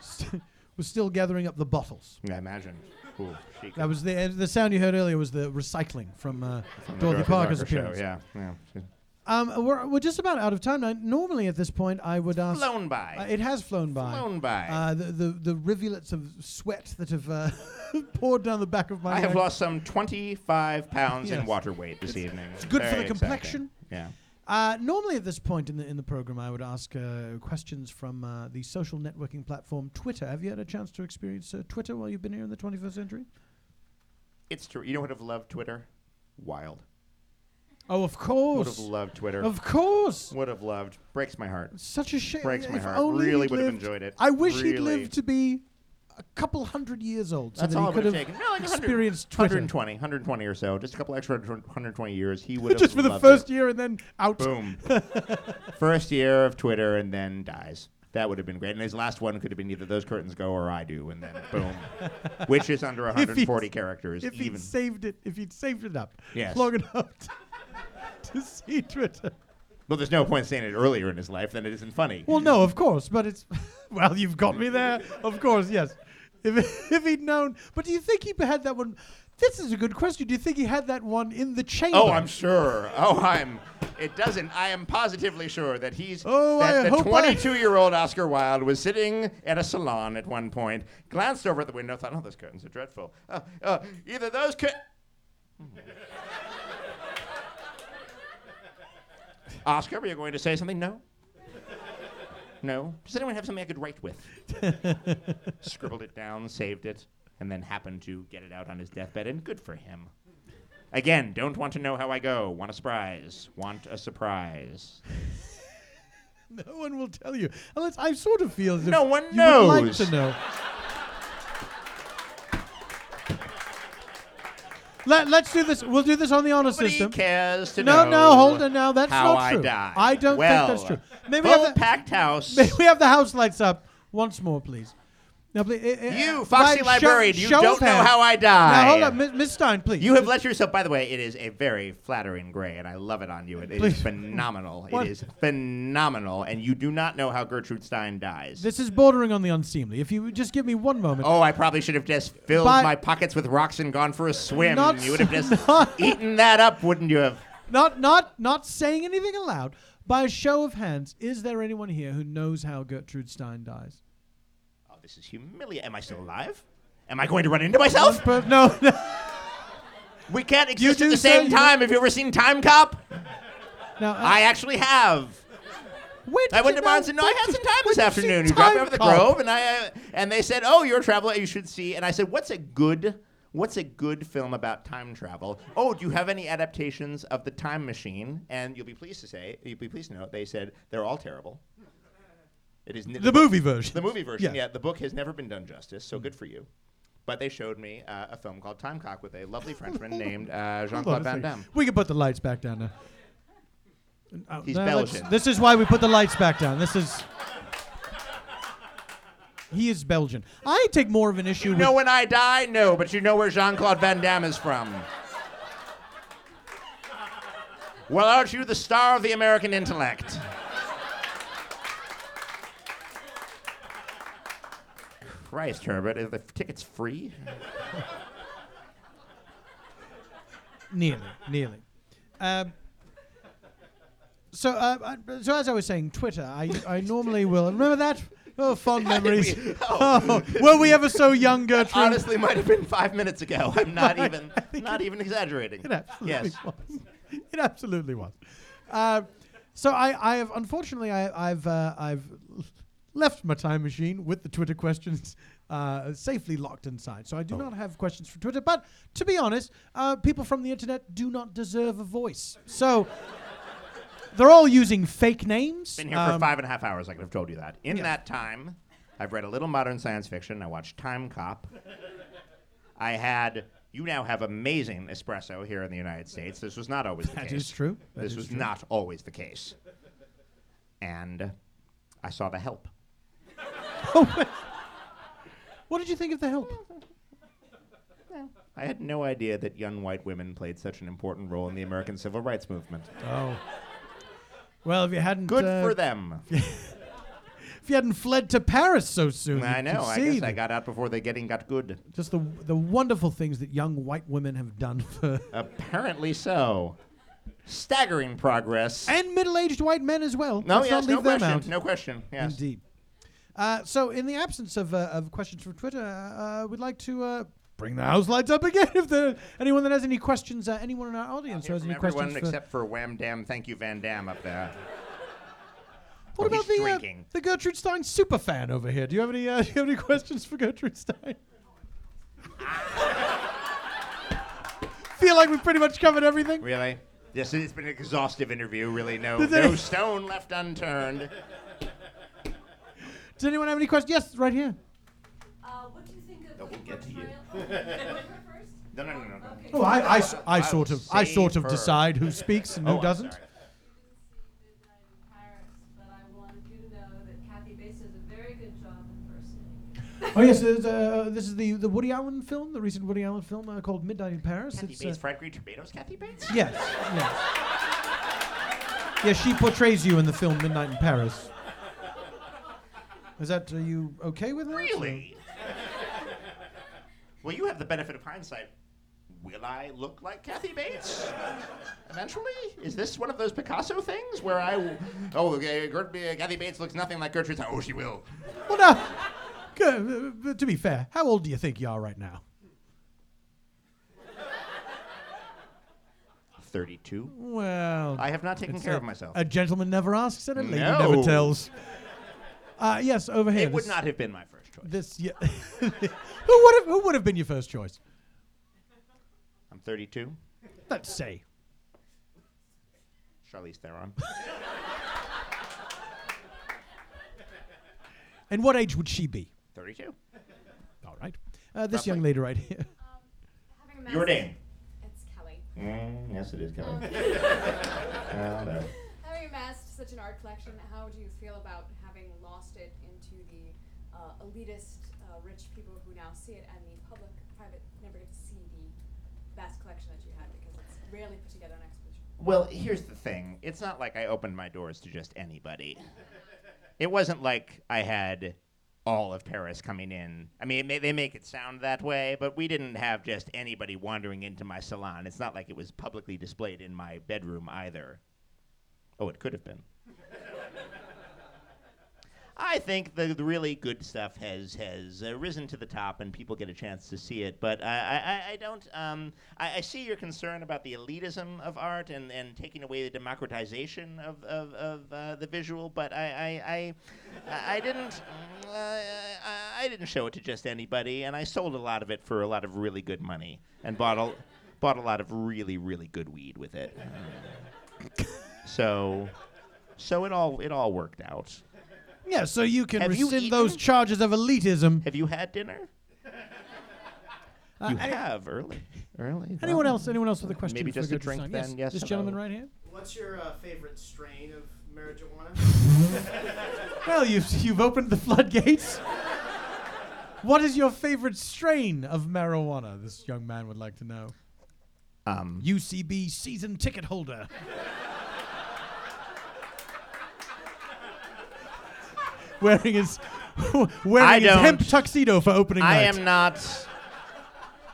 st- we're still gathering up the bottles. Yeah, I imagine. Ooh. That was the the sound you heard earlier was the recycling from, uh, From Dorothy Parker's Parker show. Yeah, yeah. Um, we're, we're just about out of time now. Normally at this point, I would ask. Flown by. Uh, it has flown by. Flown by. Uh, the, the the rivulets of sweat that have uh, poured down the back of my I have lost some 25 pounds in water weight this evening. It's good for the complexion. Yeah. Uh, normally at this point in the in the program, I would ask uh, questions from uh, the social networking platform Twitter. Have you had a chance to experience uh, Twitter while you've been here in the 21st century? It's true. You know what would have loved Twitter? Wild. Oh, of course. Would have loved Twitter. of course. Would have loved. Breaks my heart. Such a shame. Breaks my If heart. only Really would have enjoyed it. I wish he'd lived to be a couple hundred years old, so That's that all he it could would have taken. No, like 100 experienced Twitter 120, 120 or so. Just a couple extra 120 years. He would have just for the loved first it. year and then out. Boom. first year of Twitter and then dies. That would have been great. And his last one could have been either those curtains go or I do, and then boom. Which is under he'd- 140 characters. If even. he'd saved it, if he'd saved it up Yes. long enough to, to see Twitter. Well, there's no point saying it earlier in his life, then it isn't funny. Well, no, of course, but it's well, you've got me there. Of course, yes. If if he'd known, but do you think he had that one? This is a good question. Do you think he had that one in the chamber? Oh, I'm sure. Oh, I'm. It doesn't. I am positively sure that he's. Oh, that I the hope I- 22-year-old Oscar Wilde was sitting at a salon at one point, glanced over at the window, thought, "Oh, those curtains are dreadful. Uh, uh, either those curtains." Oscar, were you going to say something? No. No. Does anyone have something I could write with? Scribbled it down, saved it, and then happened to get it out on his deathbed, and good for him. Again, don't want to know how I go. Want a surprise. Want a surprise. No one will tell you. Unless I sort of feel as if No one you would like knows. to know. Let, let's do this. We'll do this on the honor Nobody system. cares to No, know. no, hold on now. That's how not I true. die. I don't well, think that's true. Maybe full have the, packed house. may we have the house lights up once more, please. Now, please. uh, uh, You, by Foxy show- Librarian, you don't know how I die. Now, hold on, Miss, Miss Stein, please. You have let yourself. By the way, it is a very flattering gray, and I love it on you. It is phenomenal. What? It is phenomenal, and you do not know how Gertrude Stein dies. This is bordering on the unseemly. If you would just give me one moment. Oh, I probably should have just filled By- my pockets with rocks and gone for a swim. Not you would have just not- eaten that up, wouldn't you have? Not not not saying anything aloud. By a show of hands, is there anyone here who knows how Gertrude Stein dies? This is humiliating. Am I still alive? Am I going to run into myself? No, no. We can't exist at the same you- time. Have you ever seen Time Cop? No. uh, I actually have. I went to Barnes and no, I had some time this afternoon. You dropped me Time over the Cop? Grove, and I uh, and they said, "Oh, you're a traveler. You should see." And I said, "What's a good What's a good film about time travel? Oh, do you have any adaptations of The Time Machine?" And you'll be pleased to say, you'll be pleased to know, they said they're all terrible. It is n- The movie version. The movie version, Yeah. yeah. The book has never been done justice, so good for you. But they showed me uh, a film called Time Cock with a lovely Frenchman named uh, Jean Claude Van. Damme. We can put the lights back down now. Oh, He's no, Belgian. This is why we put the lights back down. This is. He is Belgian. I take more of an issue You with. know when I die? No, but you know where Jean Claude Van Damme is from. Well, aren't you the star of the American intellect? Christ, Herbert, are the tickets free? Nearly, nearly. Um, so, uh, so as I was saying, Twitter. I, I normally will remember that. Oh, fond memories. we- oh, were we ever so young, Gertrude? Honestly, might have been five minutes ago. I'm not even, not even exaggerating. It absolutely Yes. was. It absolutely was. Uh, so I, I have unfortunately I, I've uh, I've left my time machine with the Twitter questions uh, safely locked inside. So I Oh. do not have questions for Twitter. But to be honest, uh, people from the internet do not deserve a voice. So. They're all using fake names. Been here for Um, five and a half hours. I could have told you that. In yeah. that time, I've read a little modern science fiction. I watched Time Cop. I had. You now have amazing espresso here in the United States. This was not always the That case. is true. That this is was true. not always the case. And I saw The Help. What did you think of the help? I had no idea that young white women played such an important role in the American civil rights movement. Oh. Well, if you hadn't Good uh, for them. if you hadn't fled to Paris so soon, I know. I guess I got out before the getting got good. just the the wonderful things that young white women have done for Apparently so. Staggering progress. and middle-aged white men as well. no, Let's yes, no question. No question. Yes. Indeed. Uh, so, in the absence of, uh, of questions from Twitter, uh, we'd like to uh, bring the house lights up again. If there anyone that has any questions, uh, anyone in our audience who has any everyone questions, for, except for Wham Dam, thank you, Van Damme, up there. what about the uh, the Gertrude Stein super fan over here? Do you have any uh, do you have any questions for Gertrude Stein? Feel like we've pretty much covered everything. Really? Yes, it's been an exhaustive interview. Really, no, no stone left unturned. Does anyone have any questions? Yes, right here. Uh, what do you think of No, the we'll get to you. Oh, you want her first? No, no, no, no. no. Okay. Oh, I, I, s- I I'll sort of I sort of her. decide who speaks and Oh, who I'm doesn't. sorry. Didn't see Midnight in Paris, but I wanted you to know that Kathy Bates does a very good job impersonating. Oh yes, there's, uh, this is the the Woody Allen film, the recent Woody Allen film uh, called Midnight in Paris. Kathy It's, uh, Bates, fried green tomatoes. Kathy Bates. Yes, yes. Yes, she portrays you in the film Midnight in Paris. Is that are you okay with that? Really? well, you have the benefit of hindsight. Will I look like Kathy Bates? Eventually? Is this one of those Picasso things where I. w- Oh, okay, Gert- uh, Kathy Bates looks nothing like Gertrude. Oh, she will. Well, now, good, uh, to be fair, how old do you think you are right now? 32. Well, I have not taken it's care a- of myself. A gentleman never asks and a lady No. never tells. Uh, yes, over here. it would this- not have been my first choice. This, yeah. who would have? Who would have been your first choice? I'm 32. Let's say. Charlize Theron. And what age would she be? 32. All right. Uh, this Roughly. young lady right here. Having a Your name. It's Kelly. Mm, yes, it is, Kelly. Uh, no. Having amassed such an art collection, how do you feel about having lost it into the uh, elitist, uh, rich people who now see it, and the public, private, never get to see the vast collection that you had because it's rarely put together on exhibition? Well, here's the thing. It's not like I opened my doors to just anybody. It wasn't like I had all of Paris coming in. I mean, may, they make it sound that way, but we didn't have just anybody wandering into my salon. It's not like it was publicly displayed in my bedroom either. Oh, it could have been. I think the, the really good stuff has has uh, risen to the top, and people get a chance to see it. But I, I, I don't. Um, I, I see your concern about the elitism of art and, and taking away the democratization of, of, of uh, the visual. But I I, I, I- didn't. Uh, I didn't show it to just anybody, and I sold a lot of it for a lot of really good money, and bought a bought a lot of really really good weed with it. so, so it all it all worked out. Yeah, so you can Have you rescind those eaten? charges of elitism. Have you had dinner? Uh, you any- have early. Early. Anyone else? Anyone else with a question? Maybe for just a Gertrude drink Stein? then, Yes, yes, this hello. gentleman right here. What's your uh, favorite strain of marijuana? Well, you've you've opened the floodgates. what is your favorite strain of marijuana? This young man would like to know. Um, UCB season ticket holder. Wearing his wearing I his don't- hemp tuxedo for opening I night. am not.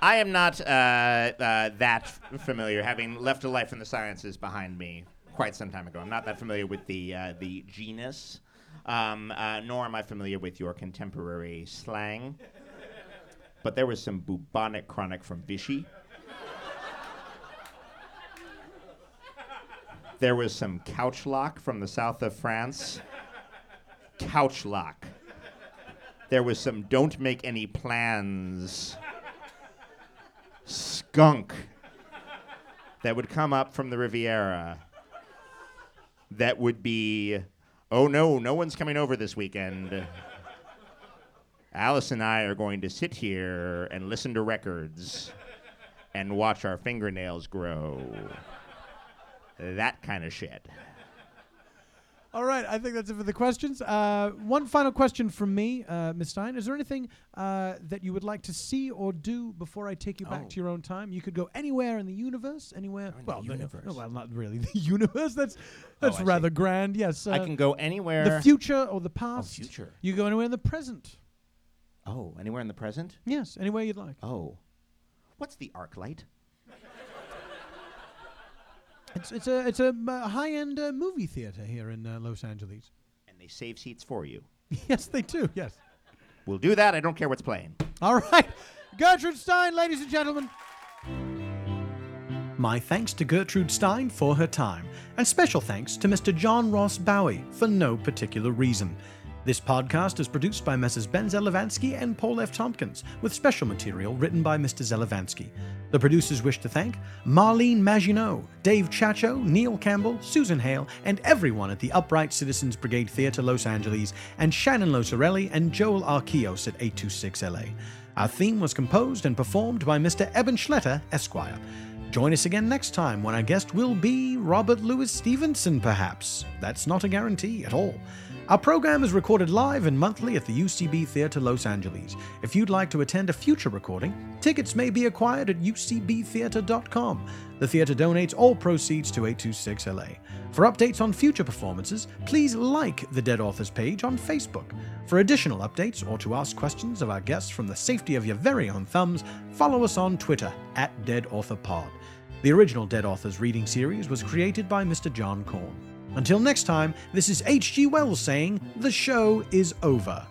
I am not uh, uh, that f- familiar, having left a life in the sciences behind me quite some time ago. I'm not that familiar with the uh, the genus, um, uh, nor am I familiar with your contemporary slang. But there was some bubonic chronic from Vichy. There was some couch lock from the south of France. Couch lock. There was some don't make any plans skunk that would come up from the Riviera that would be, oh no, no one's coming over this weekend. Alice and I are going to sit here and listen to records and watch our fingernails grow. That kind of shit. All right, I think that's it for the questions. Uh, one final question from me, uh, Ms. Stein. Is there anything uh, that you would like to see or do before I take you back Oh. to your own time? You could go anywhere in the universe, anywhere. the well, no, universe. no, well, not really the universe. That's that's I see. rather grand. Yes, I uh, can go anywhere. the future or the past. future. You go anywhere in the present. oh, anywhere in the present? Yes, anywhere you'd like. Oh. What's the ArcLight? It's it's a it's a uh, high end uh, movie theater here in uh, Los Angeles. And they save seats for you. yes, they do. Yes. We'll do that. I don't care what's playing. All right, Gertrude Stein, ladies and gentlemen. My thanks to Gertrude Stein for her time, and special thanks to Mr. John Ross Bowie for no particular reason. This podcast is produced by Messrs. Ben Zelavansky and Paul F. Tompkins, with special material written by Mr. Zelavansky. The producers wish to thank Marlene Maginot, Dave Chacho, Neil Campbell, Susan Hale, and everyone at the Upright Citizens Brigade Theatre Los Angeles, and Shannon Losarelli and Joel Archios at 826LA. Our theme was composed and performed by Mr. Eben Schletter, Esquire. Join us again next time when our guest will be Robert Louis Stevenson, perhaps. That's not a guarantee at all. Our program is recorded live and monthly at the UCB Theatre Los Angeles. If you'd like to attend a future recording, tickets may be acquired at ucbtheatre.com. The theatre donates all proceeds to 826LA. For updates on future performances, please like the Dead Authors page on Facebook. For additional updates or to ask questions of our guests from the safety of your very own thumbs, follow us on Twitter at DeadAuthorPod. The original Dead Authors reading series was created by Mr. John Korn. Until next time, this is H.G. Wells saying, The show is over.